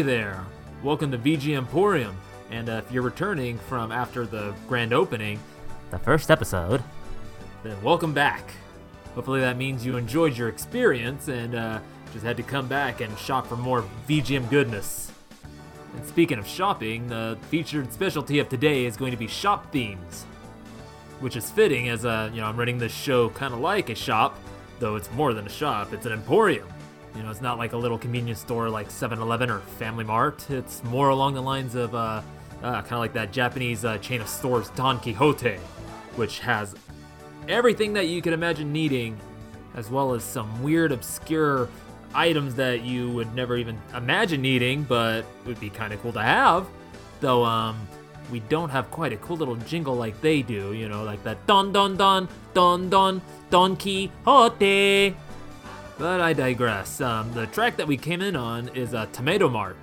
Hey there. Welcome to VG Emporium. And uh, if you're returning from after the grand opening, The first episode. then welcome back. Hopefully that means you enjoyed your experience and uh, just had to come back and shop for more VGM goodness. And speaking of shopping, the featured specialty of today is going to be shop themes, which is fitting as uh, you know I'm running this show kind of like a shop, though it's more than a shop. It's an emporium. You know, it's not like a little convenience store like 7-Eleven or Family Mart. It's more along the lines of uh, uh, kind of like that Japanese uh, chain of stores Don Quixote, which has everything that you could imagine needing, as well as some weird, obscure items that you would never even imagine needing, but would be kind of cool to have. Though, um, we don't have quite a cool little jingle like they do, you know, like that don don don don don Don Quixote. But I digress. Um, the track that we came in on is uh, Tomato Mart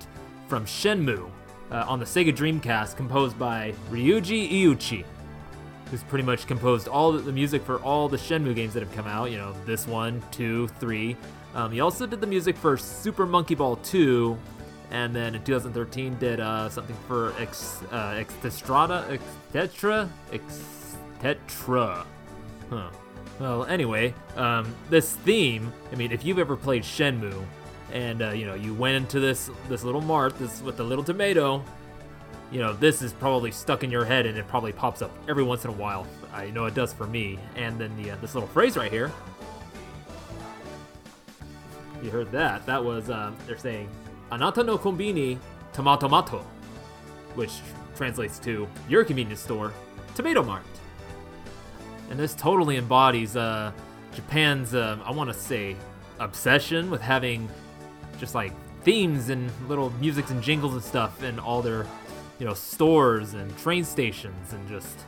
from Shenmue uh, on the Sega Dreamcast, composed by Ryuji Iuchi who's pretty much composed all the, music for all the Shenmue games that have come out. You know, this one, two, three. Um, he also did the music for Super Monkey Ball 2, and then in 2013 did uh, something for Ex uh, Extestrada, Extetra, Extetra. Huh. Well, anyway, um, this theme. I mean, if you've ever played Shenmue, and uh, you know you went into this this little mart, this with the little tomato, you know, this is probably stuck in your head and it probably pops up every once in a while. I know it does for me. And then the uh, this little phrase right here. You heard that? That was um, they're saying, "Anata no kombini tomatomato," which translates to "Your convenience store, Tomato Mart." And this totally embodies uh, Japan's, um, I want to say, obsession with having just like themes and little musics and jingles and stuff in all their you know, stores and train stations and just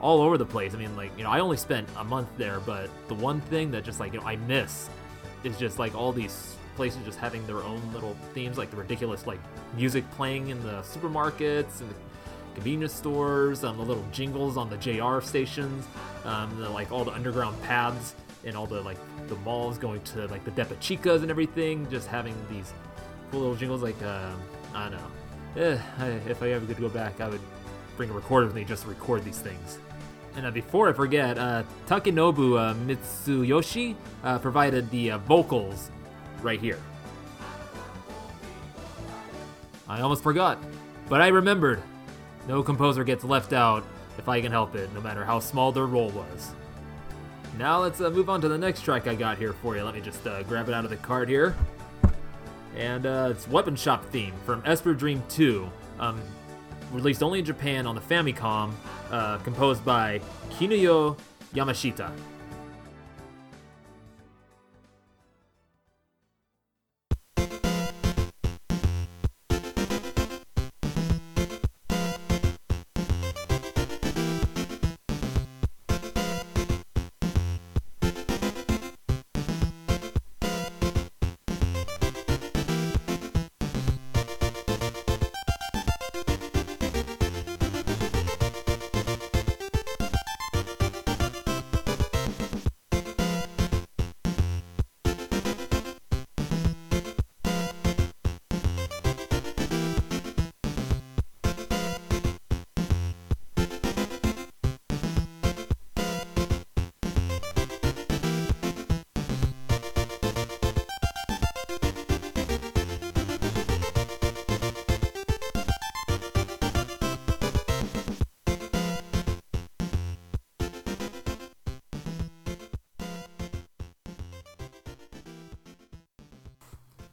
all over the place. I mean, like, you know, I only spent a month there, but the one thing that just like, you know, I miss is just like all these places just having their own little themes, like the ridiculous like music playing in the supermarkets and the convenience stores, um, the little jingles on the JR stations, um, the, like all the underground paths and all the like the malls going to like the Depa Chicas and everything, just having these cool little jingles like, uh, I don't know eh, I, if I ever could go back, I would bring a recorder with me just to record these things. And uh, before I forget, uh, Takenobu uh, Mitsuyoshi uh, provided the uh, vocals right here. I almost forgot, but I remembered. No composer gets left out if I can help it, no matter how small their role was. Now let's uh, move on to the next track I got here for you. Let me just grab it out of the card here and uh, it's Weapon Shop theme from Esper Dream 2, um, released only in Japan on the Famicom, uh, composed by Kinuyo Yamashita.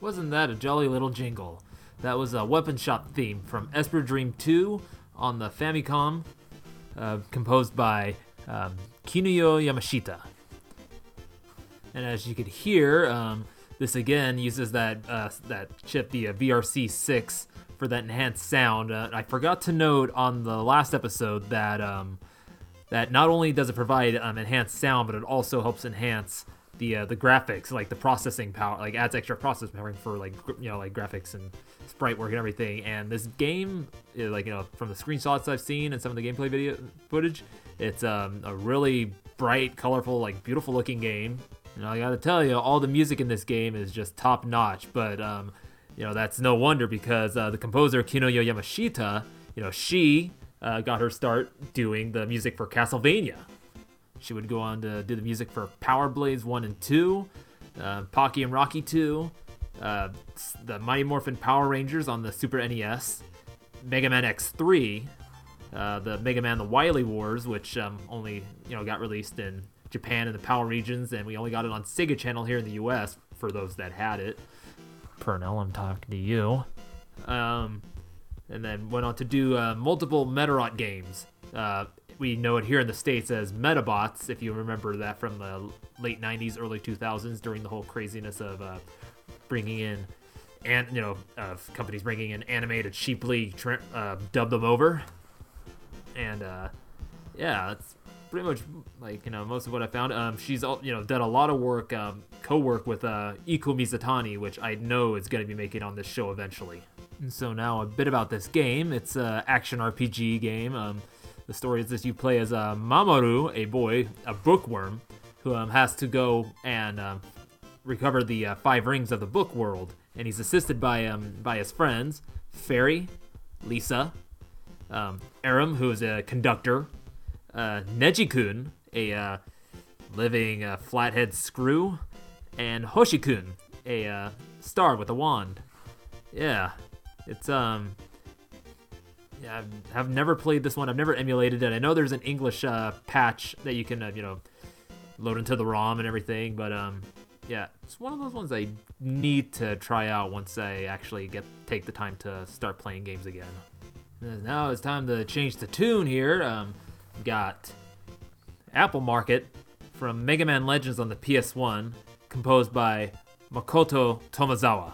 Wasn't that a jolly little jingle? That was a weapon shop theme from Esper Dream 2 on the Famicom, uh, composed by um, Kinuyo Yamashita. And as you could hear, um, this again uses that uh, that chip, the uh, VRC6, for that enhanced sound. Uh, I forgot to note on the last episode that um, that not only does it provide um, enhanced sound, but it also helps enhance the uh, the graphics, like the processing power, like adds extra processing power for like you know like graphics and sprite work and everything. And this game, is, like you know from the screenshots I've seen and some of the gameplay video footage, it's um, a really bright, colorful, like beautiful looking game. And I gotta tell you, all the music in this game is just top notch. But um, you know, that's no wonder because uh, the composer Kinuyo Yamashita, you know, she uh, got her start doing the music for Castlevania. She would go on to do the music for Power Blades 1 and 2, uh, Pocky and Rocky 2, uh, the Mighty Morphin Power Rangers on the Super NES, Mega Man X3, uh, the Mega Man The Wily Wars, which um, only you know got released in Japan and the PAL regions, and we only got it on Sega Channel here in the U.S. for those that had it. Pernell, I'm talking to you. Um, and then went on to do uh, multiple Medarot games. Uh, we know it here in the states as Metabots, if you remember that from the late '90s, early 2000s, during the whole craziness of uh, bringing in and you know of companies bringing in animated cheaply tra- uh, dub them over. And uh, yeah that's pretty much like you know most of what i found. Um, she's you know done a lot of work um, co-work with uh, iko mizutani which i know is going to be making on this show eventually. And so now a bit about this game. It's an action rpg game. Um, the story is this you play as uh, mamoru a boy a bookworm who um, has to go and um, recover the uh, five rings of the book world, and he's assisted by um, by his friends Fairy, Lisa, um, Aram, who is a conductor, uh, Neji-kun, a uh, living uh, flathead screw, and Hoshi-kun, a uh, star with a wand. Yeah, it's um. Yeah, I've, I've never played this one. I've never emulated it. I know there's an English uh, patch that you can, uh, you know, load into the ROM and everything, but um, yeah, it's one of those ones I need to try out once I actually get take the time to start playing games again. Now it's time to change the tune here. Um, got Apple Market from Mega Man Legends on the PS1, composed by Makoto Tomozawa.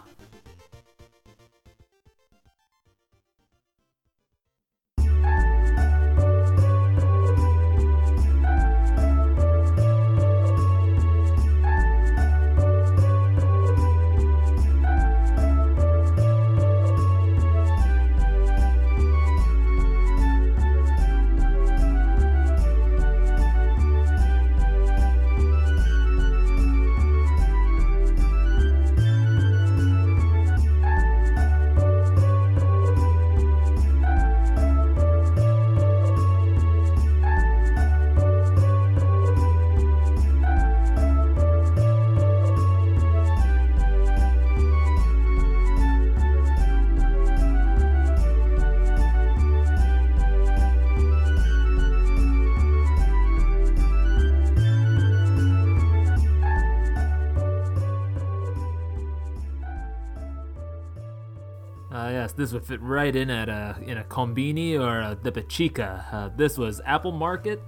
This would fit right in at a in a combini or a the Pachica. Uh, this was Apple Market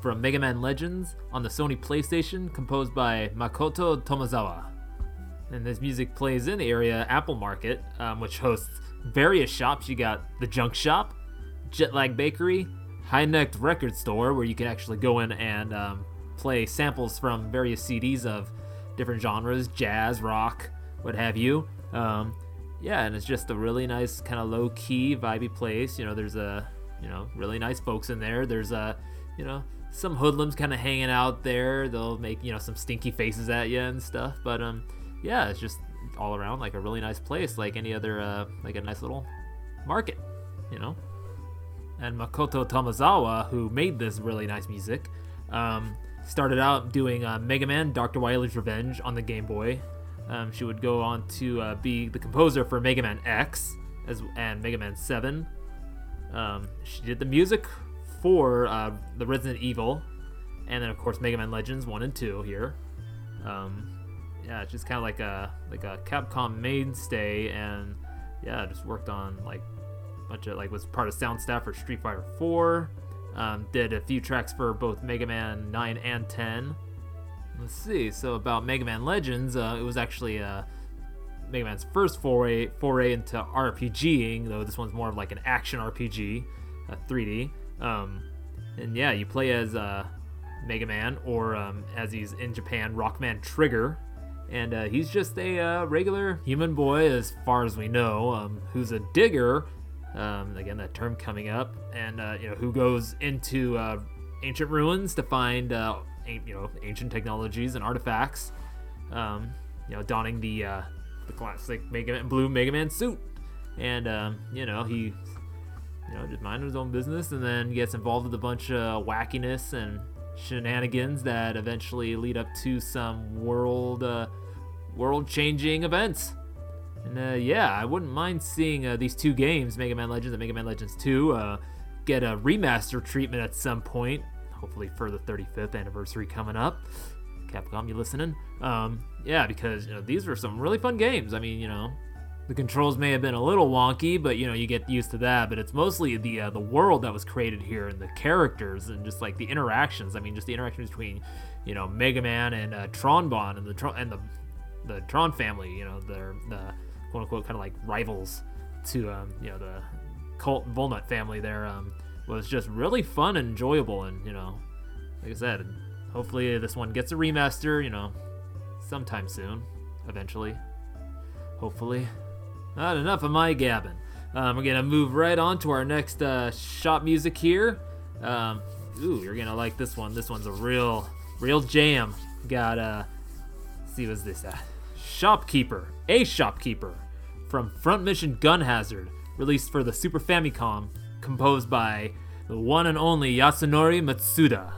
from Mega Man Legends on the Sony PlayStation, composed by Makoto Tomozawa. And this music plays in the area Apple Market, um, which hosts various shops. You got the Junk Shop, Jetlag Bakery, High Necked Record Store, where you can actually go in and um, play samples from various CDs of different genres, jazz, rock, what have you. Um, yeah, and it's just a really nice kind of low key, vibey place. You know, there's a you know really nice folks in there. There's a you know some hoodlums kind of hanging out there. They'll make you know some stinky faces at you and stuff. But um, yeah, it's just all around like a really nice place, like any other uh, like a nice little market, you know. And Makoto Tomozawa, who made this really nice music, um, started out doing uh, Mega Man Dr. Wily's Revenge on the Game Boy. Um, she would go on to uh, be the composer for Mega Man X as, and Mega Man 7. Um, she did the music for uh, the Resident Evil, and then of course Mega Man Legends 1 and 2 here. Um, yeah, just kind of like a like a Capcom mainstay, and yeah, just worked on like a bunch of like was part of sound staff for Street Fighter 4. Um, did a few tracks for both Mega Man 9 and 10. Let's see. So about Mega Man Legends, uh, it was actually uh, Mega Man's first foray foray into RPGing, though this one's more of like an action RPG, uh, 3D. Um, and yeah, you play as uh, Mega Man, or um, as he's in Japan, Rockman Trigger, and uh, he's just a uh, regular human boy, as far as we know, um, who's a digger. Um, again, that term coming up, and uh, you know who goes into uh, ancient ruins to find uh, you know ancient technologies and artifacts. Um, you know, donning the uh, the classic Mega Man, blue Mega Man suit, and um, you know he, you know, just minding his own business, and then gets involved with a bunch of wackiness and shenanigans that eventually lead up to some world, uh, world-changing events. And uh, yeah, I wouldn't mind seeing uh, these two games, Mega Man Legends and Mega Man Legends 2, uh, get a remaster treatment at some point. Hopefully for the 35th anniversary coming up. Capcom, you listening? Um, yeah, because you know these were some really fun games. I mean, you know, the controls may have been a little wonky, but you know you get used to that. But it's mostly the uh, the world that was created here and the characters and just like the interactions. I mean, just the interactions between you know Mega Man and uh, Tron Bonne and the Tron and the the Tron family. You know, they're the quote unquote kind of like rivals to um, you know the Colt Volnut family. There um, was just really fun and enjoyable, and you know, like I said, hopefully this one gets a remaster. You know, sometime soon, eventually. Hopefully. Not enough of my gabbing. Um, we're gonna move right on to our next uh, shop music here. Um, ooh, you're gonna like this one. This one's a real, real jam. Got uh, see what's this? Uh, Shopkeeper, a Shopkeeper, from Front Mission Gun Hazard, released for the Super Famicom, composed by the one and only Yasunori Mitsuda.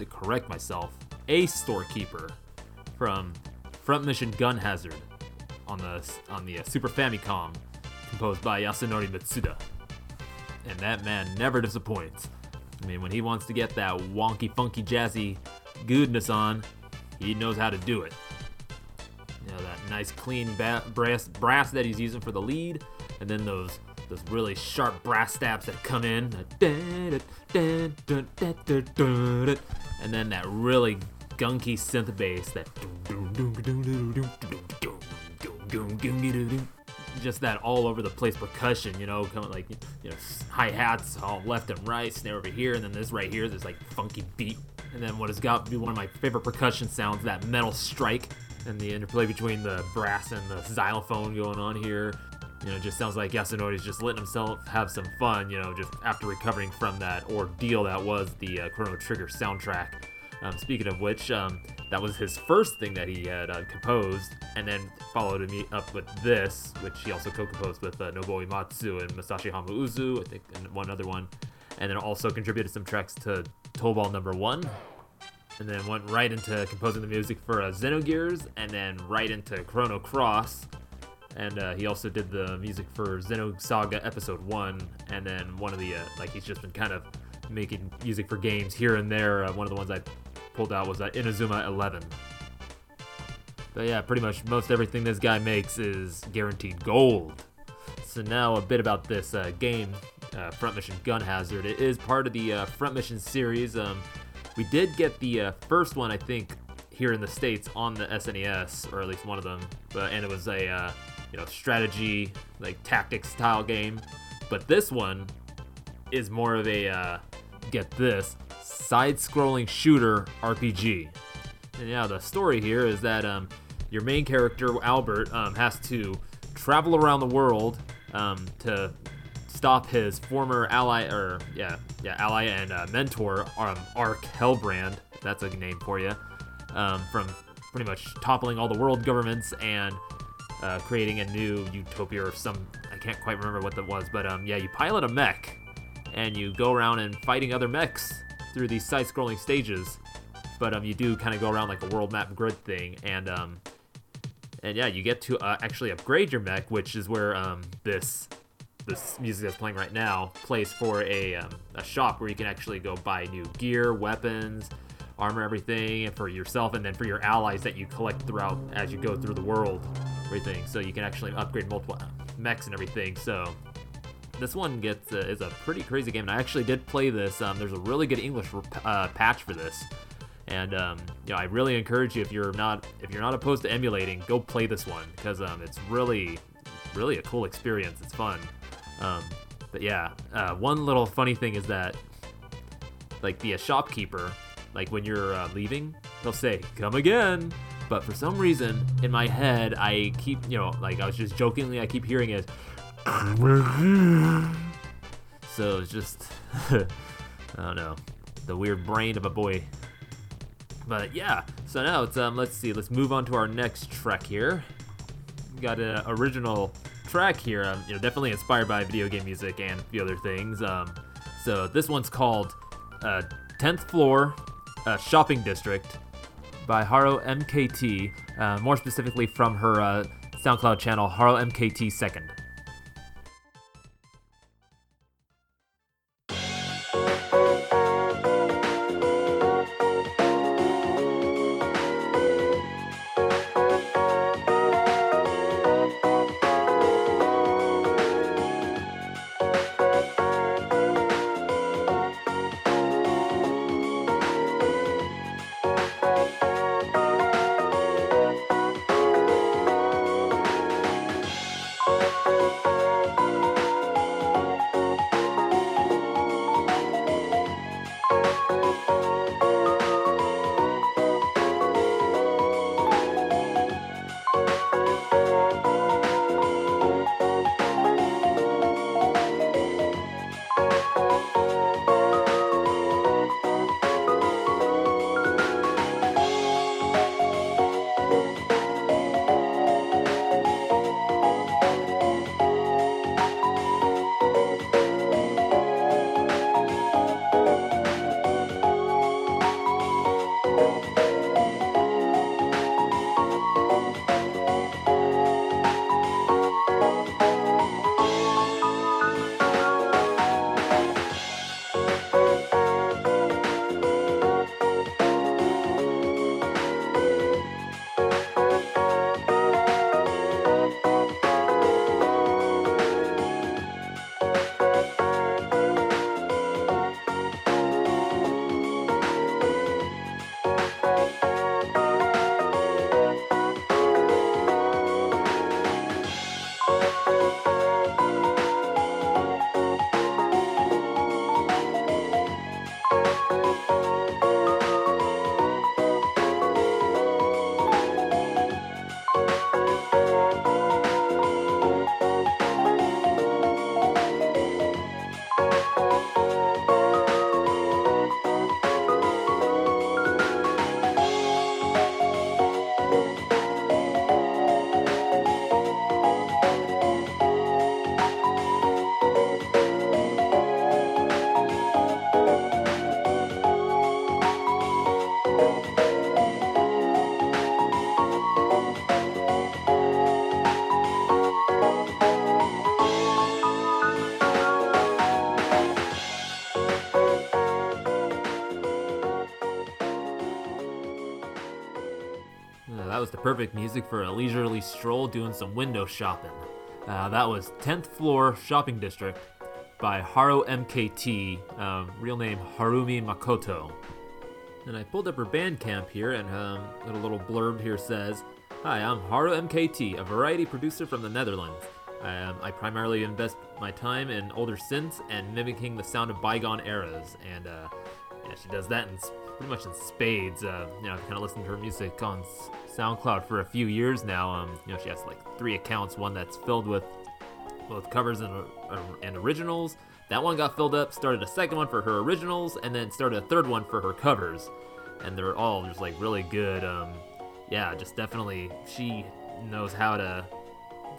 To correct myself, a storekeeper from Front Mission Gun Hazard on the on the uh, Super Famicom, composed by Yasunori Mitsuda. And that man never disappoints. I mean, when he wants to get that wonky, funky, jazzy goodness on, he knows how to do it. You know that nice, clean ba- brass brass that he's using for the lead, and then those those really sharp brass stabs that come in, and then that really gunky synth bass that just that all over the place percussion, you know, coming like you know hi hats all left and right, snare over here, and then this right here, this like funky beat, and then what has got to be one of my favorite percussion sounds, that metal strike, and the interplay between the brass and the xylophone going on here. You know, just sounds like Yasunori's just letting himself have some fun, you know, just after recovering from that ordeal that was the uh, Chrono Trigger soundtrack. Um, speaking of which, um, that was his first thing that he had uh, composed, and then followed me up with this, which he also co-composed with uh, Nobuo Uematsu and Masashi Hamauzu, I think, and one other one, and then also contributed some tracks to Tobal Number One, and then went right into composing the music for uh, Xenogears, and then right into Chrono Cross, and uh, he also did the music for Xenosaga Episode One, and then one of the uh, like he's just been kind of making music for games here and there. Uh, one of the ones I pulled out was uh, Inazuma 11. But yeah, pretty much most everything this guy makes is guaranteed gold. So now a bit about this uh, game, uh, Front Mission Gun Hazard. It is part of the uh, Front Mission series. Um, we did get the first one, I think, here in the states on the SNES, or at least one of them. But and it was a you know strategy like tactics style game. But this one is more of a uh, get this side-scrolling shooter RPG. And yeah, the story here is that um, your main character Albert um, has to travel around the world um, to stop his former ally or yeah yeah ally and uh, mentor um, Ark Hellbrand. That's a name for you. Um, from pretty much toppling all the world governments and uh, creating a new utopia or some I can't quite remember what that was, but um, yeah, you pilot a mech and you go around and fighting other mechs through these side-scrolling stages. But um, you do kind of go around like a world map grid thing, and um, and yeah, you get to uh, actually upgrade your mech, which is where um, this this music that's playing right now plays for a um, a shop where you can actually go buy new gear, weapons, armor, everything, for yourself, and then for your allies that you collect throughout as you go through the world, everything. So you can actually upgrade multiple mechs and everything. So this one gets uh, is a pretty crazy game. And I actually did play this. Um, there's a really good English uh, patch for this, and um, you know I really encourage you if you're not if you're not opposed to emulating, go play this one because um, it's really really a cool experience. It's fun. Um, but yeah, uh, one little funny thing is that like the uh, shopkeeper, like when you're uh, leaving, they'll say "come again." But for some reason, in my head, I keep, you know, like I was just jokingly, I keep hearing it, so it's just, I don't know, the weird brain of a boy. But yeah, so now it's um, let's see, let's move on to our next track here. We got an original track here, um, you know, definitely inspired by video game music and a few other things. Um, so this one's called uh, 10th Floor uh, Shopping District by HaruMKT, uh, more specifically from her uh, SoundCloud channel HaruMKT Second. Perfect music for a leisurely stroll doing some window shopping. Uh, that was 10th Floor Shopping District by HaruMKT, um, real name Harumi Makoto. And I pulled up her Bandcamp here, and um, a little blurb here says, Hi, I'm HaruMKT, a variety producer from the Netherlands. Um, I primarily invest my time in older synths and mimicking the sound of bygone eras, and uh, yeah, she does that in pretty much in spades. Uh, you know, I've kind of listened to her music on SoundCloud for a few years now. Um, you know, she has like three accounts. One that's filled with both covers and, uh, and originals. That one got filled up. Started a second one for her originals, and then started a third one for her covers. And they're all just like really good. Um, yeah, just definitely she knows how to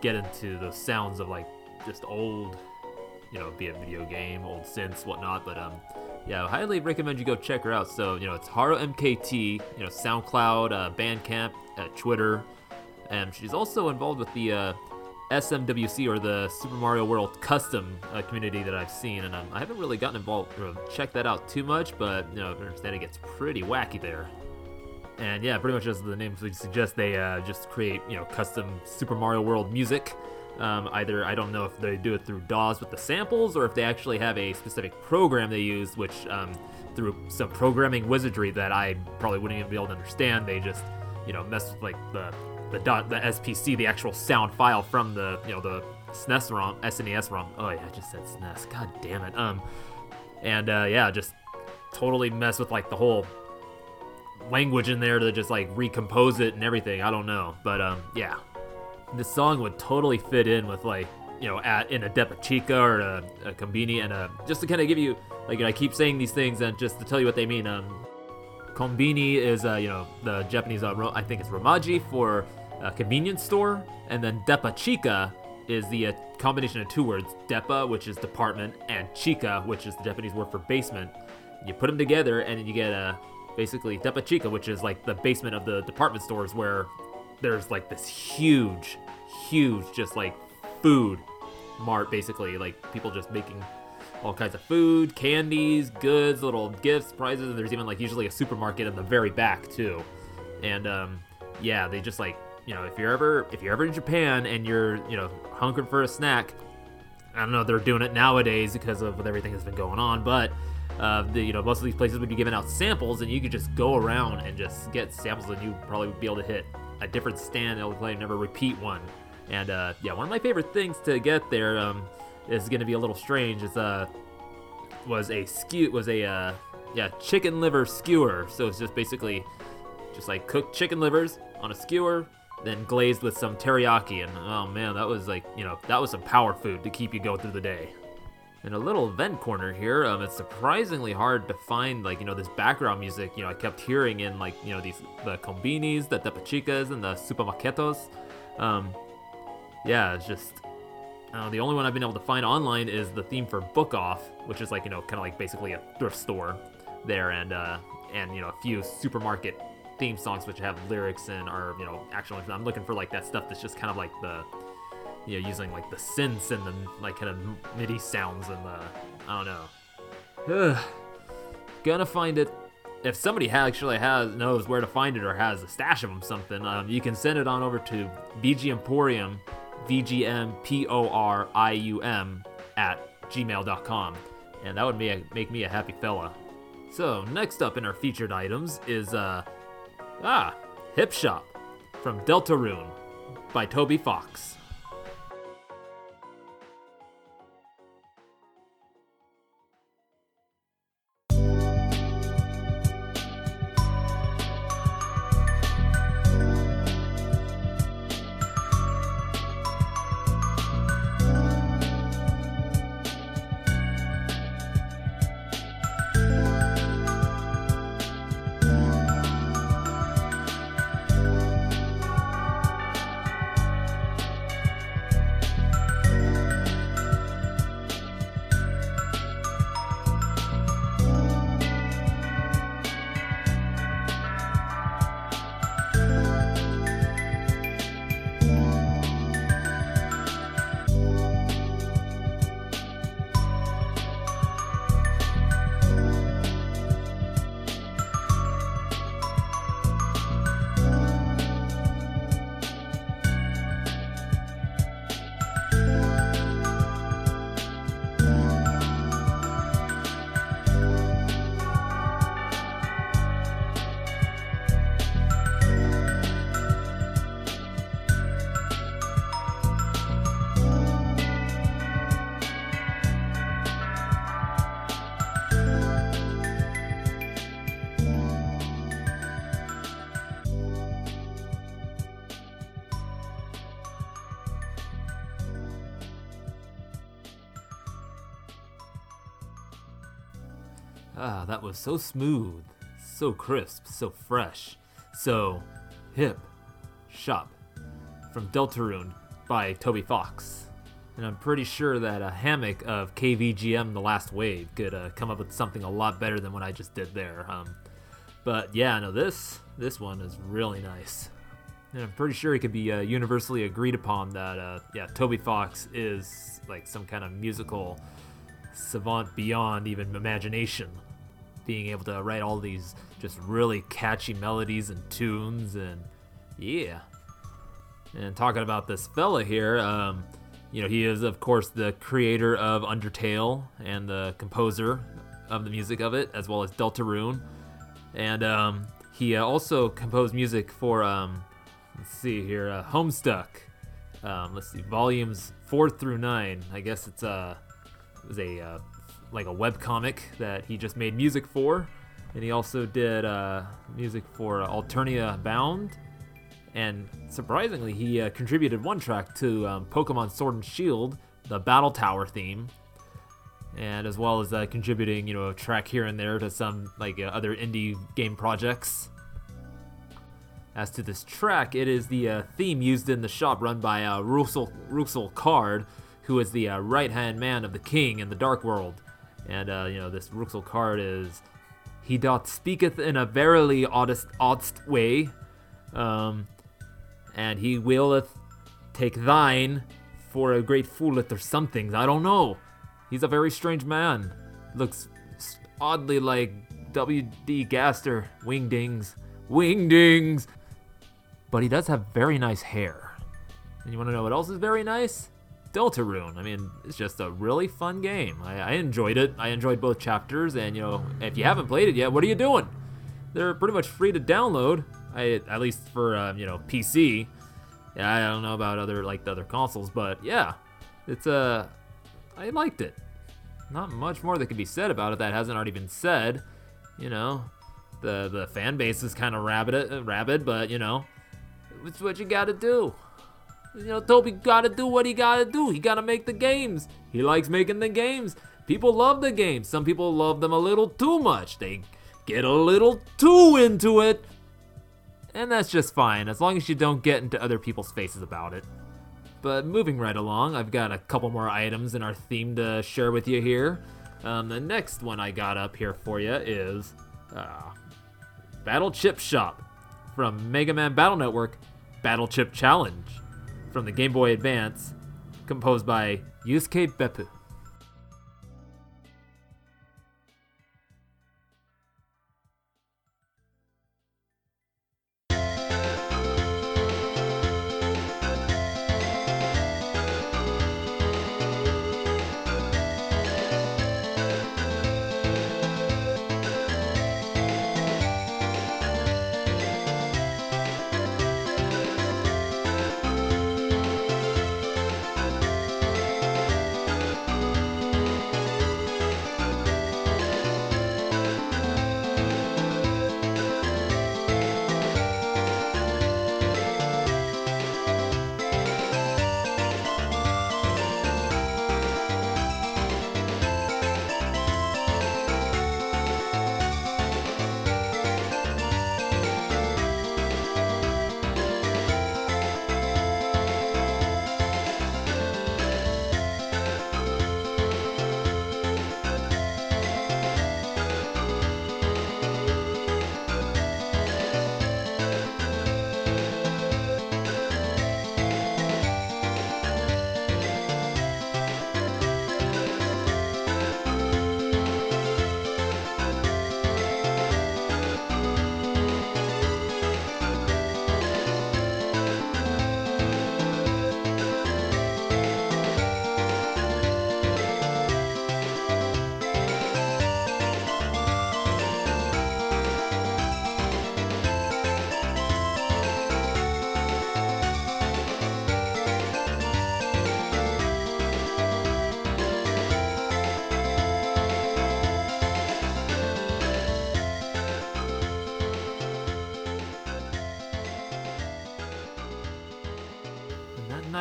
get into the sounds of like just old, you know, be it video game, old synths, whatnot. But um, yeah, I highly recommend you go check her out. So you know, it's HaruMKT, you know, SoundCloud, uh, Bandcamp, uh, Twitter, and she's also involved with the uh, SMWC or the Super Mario World custom uh, community that I've seen, and um, I haven't really gotten involved or checked that out too much, but you know, I understand it gets pretty wacky there. And yeah, pretty much as the name suggests, they uh, just create you know custom Super Mario World music. Um, either I don't know if they do it through DAWs with the samples, or if they actually have a specific program they use, which um, through some programming wizardry that I probably wouldn't even be able to understand, they just you know mess with like the the dot the SPC, the actual sound file from the you know the SNES ROM, SNES ROM. Oh yeah, I just said SNES. God damn it. Um, and uh, yeah, just totally mess with like the whole language in there to just like recompose it and everything. I don't know, but um, yeah, this song would totally fit in with like you know at in a Depa Chica or a, a Kombini and a just to kind of give you like I keep saying these things and just to tell you what they mean. Um, Kombini is uh, you know the Japanese uh, I think it's Romaji for a convenience store, and then Depa Chica is the uh, combination of two words, Depa, which is department, and Chica, which is the Japanese word for basement. You put them together, and you get a basically Depa Chica, which is like the basement of the department stores where there's like this huge, huge, just like food mart, basically, like people just making all kinds of food, candies, goods, little gifts, prizes, and there's even like usually a supermarket in the very back too. And um, yeah, they just like you know if you're ever if you're ever in Japan and you're you know hungering for a snack, I don't know they're doing it nowadays because of everything that's been going on, but uh, the, you know most of these places would be giving out samples, and you could just go around and just get samples, and you probably would be able to hit a different stand. It'll probably never repeat one. And uh, yeah, one of my favorite things to get there um, is going to be a little strange. Is uh was a skew was a uh, yeah chicken liver skewer. So it's just basically just like cooked chicken livers on a skewer, then glazed with some teriyaki. And oh man, that was like you know that was some power food to keep you going through the day. In a little event corner here, um, it's surprisingly hard to find like you know this background music. You know, I kept hearing in like you know these the kombinis, the tepachicas, and the supermarketos. Um, yeah, it's just uh, the only one I've been able to find online is the theme for Book Off, which is like you know kind of like basically a thrift store there, and uh, and you know a few supermarket theme songs which have lyrics and are you know actual. I'm looking for like that stuff that's just kind of like the you know using like the synths and the like kind of MIDI sounds and the I don't know. Ugh. Gonna find it. If somebody actually has knows where to find it or has a stash of them something, um, you can send it on over to VG Emporium VGMPORIUM at gmail.com. And that would make, make me a happy fella. So, next up in our featured items is, uh, ah, Hip Shop from Deltarune by Toby Fox. Was so smooth, so crisp, so fresh, so hip. Shop from Deltarune by Toby Fox. And I'm pretty sure that a hammock of KVGM The Last Wave could uh, come up with something a lot better than what I just did there. Um, but yeah, no, this this one is really nice. And I'm pretty sure it could be uh, universally agreed upon that, uh, yeah, Toby Fox is like some kind of musical savant beyond even imagination. Being able to write all these just really catchy melodies and tunes, and yeah. And talking about this fella here, um, you know, he is, of course, the creator of Undertale and the composer of the music of it, as well as Deltarune. And um, he uh, also composed music for, um, let's see here, uh, Homestuck. Um, let's see, volumes four through nine. I guess it's a, it was a uh, like a web comic that he just made music for, and he also did uh, music for Alternia Bound, and surprisingly, he uh, contributed one track to um, Pokemon Sword and Shield, the Battle Tower theme, and as well as uh, contributing, you know, a track here and there to some like uh, other indie game projects. As to this track, it is the uh, theme used in the shop run by uh, Rouxls Kaard, who is the uh, right-hand man of the king in the Dark World. And, uh, you know, this Rouxls Kaard is... He doth speaketh in a verily oddest, way, um, and he willeth take thine for a great fooleth or something. I don't know. He's a very strange man. Looks oddly like W.D. Gaster. Wingdings. Wingdings! But he does have very nice hair. And you want to know what else is very nice? Deltarune. I mean, it's just a really fun game. I, I enjoyed it. I enjoyed both chapters, and you know, if you haven't played it yet, what are you doing? They're pretty much free to download. I, at least for um, you know PC. Yeah, I don't know about other like the other consoles, but yeah, it's uh, I liked it. Not much more that could be said about it that hasn't already been said. You know, the the fan base is kind of rabid, uh, rabid, but you know, it's what you gotta do. You know, Toby gotta do what he gotta do. He gotta make the games. He likes making the games. People love the games. Some people love them a little too much. They get a little too into it. And that's just fine, as long as you don't get into other people's faces about it. But moving right along, I've got a couple more items in our theme to share with you here. Um, the next one I got up here for you is uh, Battle Chip Shop from Mega Man Battle Network Battle Chip Challenge from the Game Boy Advance, composed by Yusuke Beppu.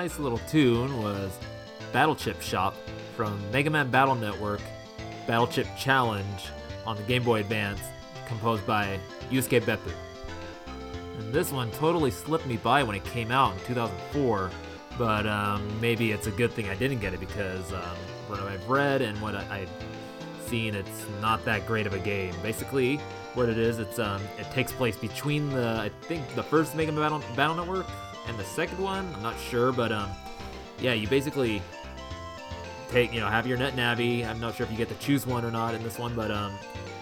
Nice little tune was Battle Chip Shop from Mega Man Battle Network Battle Chip Challenge on the Game Boy Advance, composed by Yusuke Beppu. And this one totally slipped me by when it came out in 2004, but um, maybe it's a good thing I didn't get it because um, what I've read and what I, I've seen, it's not that great of a game. Basically, what it is, it's um, it takes place between the I think the first Mega Man Battle, Battle Network and the second one. I'm not sure, but um, yeah, you basically take you know have your net navi. I'm not sure if you get to choose one or not in this one, but um,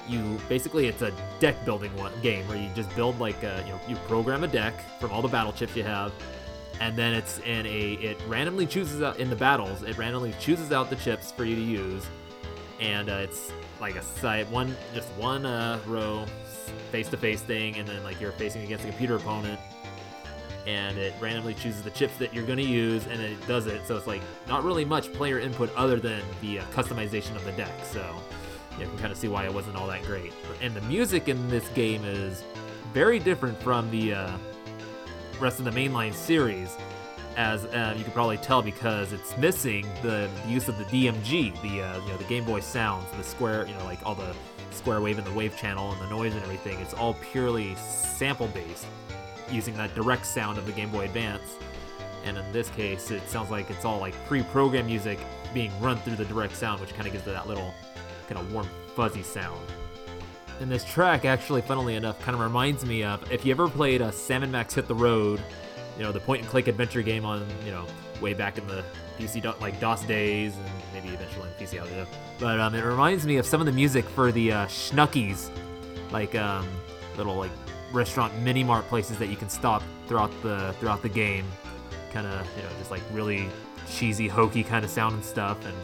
you basically it's a deck building one game where you just build like a, you know you program a deck from all the battle chips you have and then it's in a it randomly chooses out in the battles it randomly chooses out the chips for you to use and uh, it's like a side one just one uh, row face to face thing and then like you're facing against a computer opponent and it randomly chooses the chips that you're going to use and it does it. So it's like not really much player input other than the uh, customization of the deck. So you can kind of see why it wasn't all that great. And the music in this game is very different from the uh, rest of the mainline series as uh, you can probably tell because it's missing the use of the DMG, the uh, you know the Game Boy sounds, the square, you know like all the square wave and the wave channel and the noise and everything. It's all purely sample based, using that direct sound of the Game Boy Advance. And in this case, it sounds like it's all like pre-programmed music being run through the direct sound, which kind of gives it that little kind of warm, fuzzy sound. And this track, actually, funnily enough, kind of reminds me of if you ever played a Sam & Max Hit the Road you know the point and click adventure game on you know way back in the PC like DOS days and maybe eventually PC out But um, it reminds me of some of the music for the uh, Schnuckies, like um, little like restaurant mini mart places that you can stop throughout the throughout the game. Kind of you know just like really cheesy hokey kind of sound and stuff and.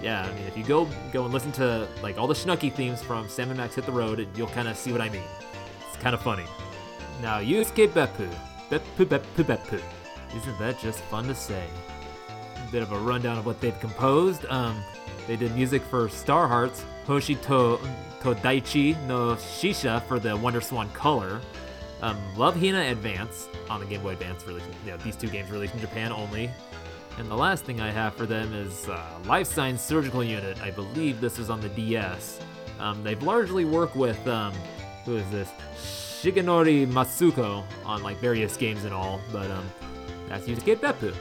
Yeah, I mean, if you go go and listen to like all the Schnucky themes from Sam & Max Hit the Road, you'll kind of see what I mean. It's kind of funny. Now, Yusuke Beppu, Beppu Beppu Beppu. Isn't that just fun to say? A bit of a rundown of what they've composed. Um, they did music for Star Hearts, Hoshi to Todaichi no Shisha for the Wonder Swan Color, um, Love Hina Advance on the Game Boy Advance release. You know, these two games released in Japan only. And the last thing I have for them is uh, Life Science Surgical Unit. I believe this was on the DS. Um, they've largely worked with, um, who is this? Shigenori Matsuko on like various games and all, but um, that's Yusuke Beppu.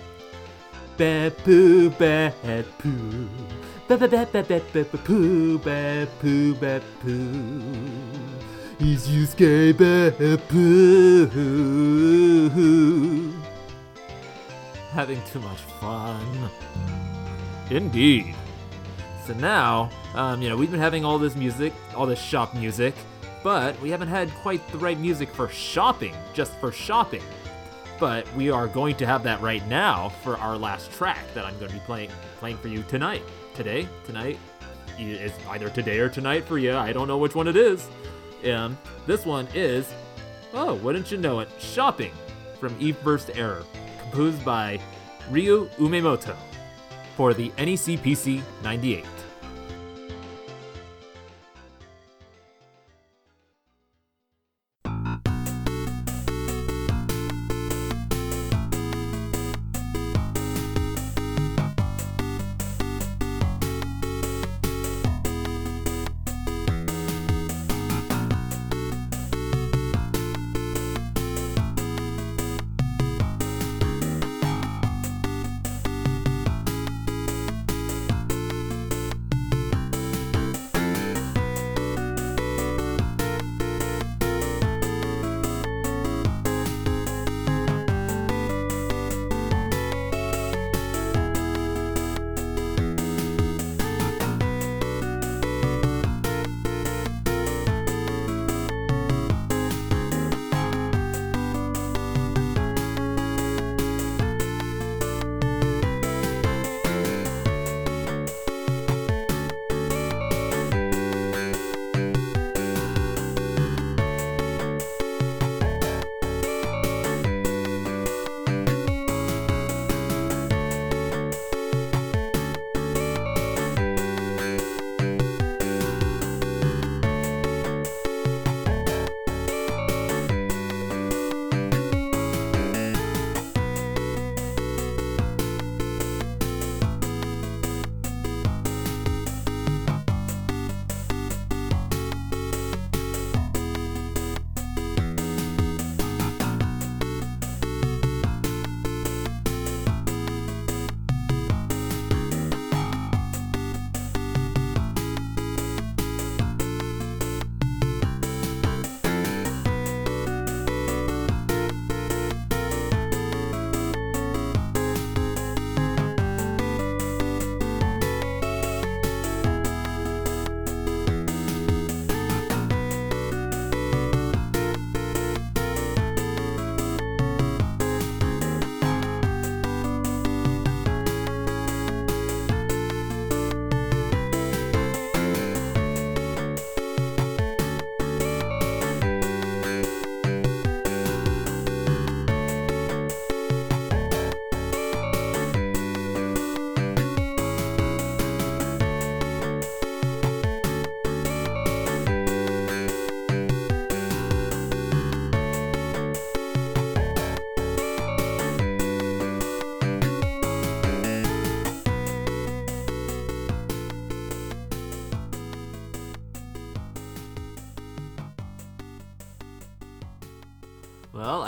Beppu, Beppu, Beppu, Beppu, Beppu. He's Yusuke Beppu. Having too much fun. Indeed. So now, um, you know, we've been having all this music, all this shop music, but we haven't had quite the right music for shopping, just for shopping. But we are going to have that right now for our last track that I'm going to be playing playing for you tonight. Today, tonight, it's either today or tonight for you. I don't know which one it is. Um, this one is, oh, wouldn't you know it, Shopping from Eve Burst Error, composed by Ryu Umemoto for the NEC PC 98.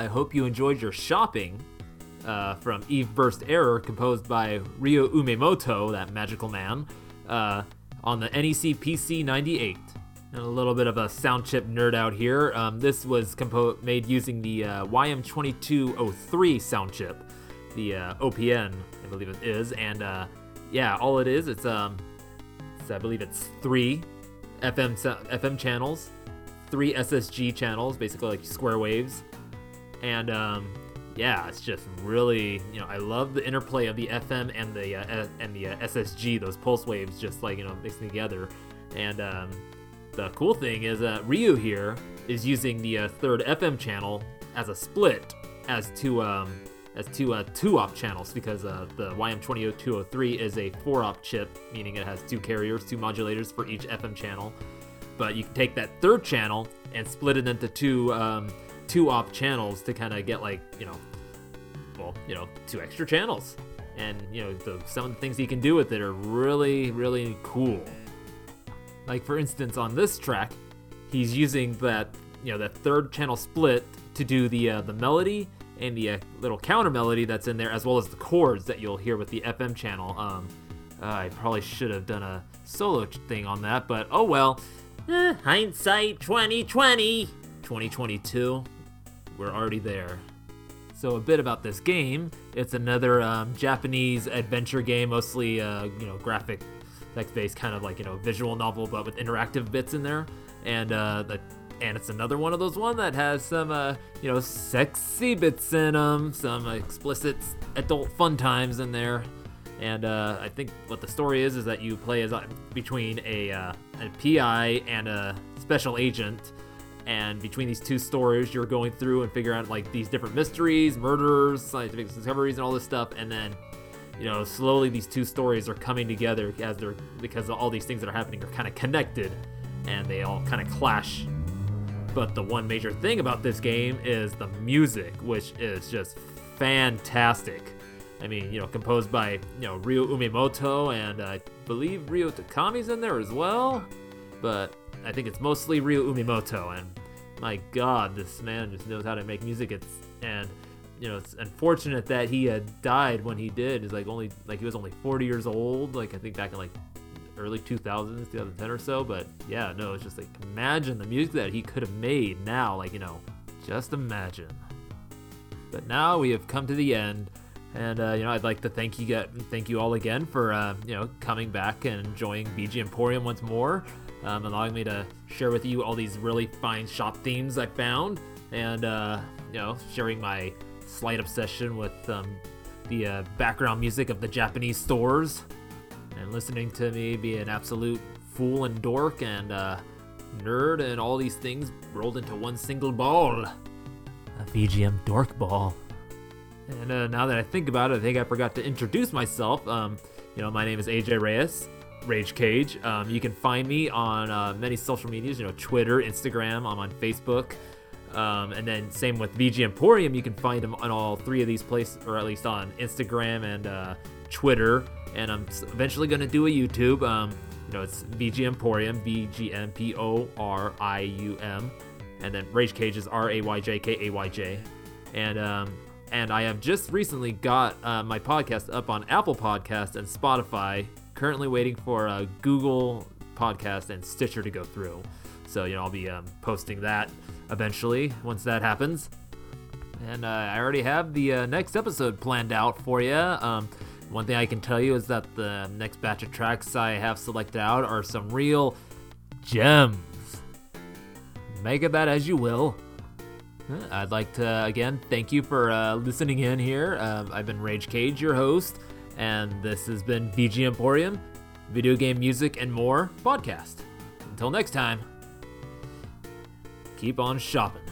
Hope you enjoyed your shopping uh, from Eve Burst Error, composed by Ryo Umemoto, that magical man, uh, on the NEC PC 98. And a little bit of a sound chip nerd out here. Um, this was compo- made using the uh, YM2203 sound chip, the uh, OPN, I believe it is. And uh, yeah, all it is, it's um, it's, I believe it's three FM FM channels, three SSG channels, basically like square waves, and um, yeah, it's just really you know I love the interplay of the FM and the uh, and the uh, SSG, those pulse waves just like you know mixing together, and um, the cool thing is that Ryu here is using the uh, third FM channel as a split as two um, as two uh, two op channels because uh, the YM20203 is a four op chip, meaning it has two carriers, two modulators for each FM channel. But you can take that third channel and split it into two um, two op channels to kind of get like you know, well you know two extra channels. And you know the, some of the things you can do with it are really really cool. Like for instance, on this track, he's using that you know that third channel split to do the uh, the melody and the uh, little counter melody that's in there, as well as the chords that you'll hear with the FM channel. Um, uh, I probably should have done a solo thing on that, but oh well. Eh, hindsight 2020, 2022. We're already there. So a bit about this game. It's another um, Japanese adventure game, mostly uh, you know graphic, text-based, kind of like you know visual novel, but with interactive bits in there. And uh, the and it's another one of those one that has some uh, you know sexy bits in them, some explicit adult fun times in there. And uh, I think what the story is is that you play as uh, between a, uh, a PI and a special agent, and between these two stories, you're going through and figure out like these different mysteries, murders, scientific discoveries, and all this stuff. And then, you know, slowly these two stories are coming together as they're because all these things that are happening are kind of connected, and they all kind of clash. But the one major thing about this game is the music, which is just fantastic. I mean, you know, composed by, you know, Ryo Umemoto and I believe Ryo Takami's in there as well. But I think it's mostly Ryo Umemoto, and my god, this man just knows how to make music. It's and you know, it's unfortunate that he had died when he did. Is like only like he was only 40 years old, like I think back in like early 2000s, 2010 or so. But yeah, no, it's just like imagine the music that he could have made now. Like you know, just imagine. But now we have come to the end, and uh, you know I'd like to thank you get thank you all again for uh, you know coming back and enjoying VG Emporium once more, um, allowing me to share with you all these really fine shop themes I found, and uh, you know sharing my slight obsession with um, the uh, background music of the Japanese stores, and listening to me be an absolute fool and dork and uh, nerd and all these things rolled into one single ball. A VGM dork ball. And uh, now that I think about it, I think I forgot to introduce myself. Um, you know, my name is AJ Reyes, Rage Cage. Um, you can find me on uh, many social medias, you know, Twitter, Instagram, I'm on Facebook. Um, and then same with VG Emporium, you can find them on all three of these places, or at least on Instagram and uh, Twitter. And I'm eventually going to do a YouTube. Um, you know, it's VG Emporium, V G M P O R I U M. And then Rage Cage is R A Y J K A Y J. And um, and I have just recently got uh, my podcast up on Apple Podcast and Spotify. Currently waiting for uh, Google Podcast and Stitcher to go through. So you know I'll be um, posting that eventually once that happens. And uh, I already have the uh, next episode planned out for you. Um, one thing I can tell you is that the next batch of tracks I have selected out are some real gems. Make of that as you will. Uh, I'd like to again thank you for uh, listening in here. Um, I've been Rage Cage, your host, and this has been VG Emporium, video game music and more podcast. Until next time, keep on shopping.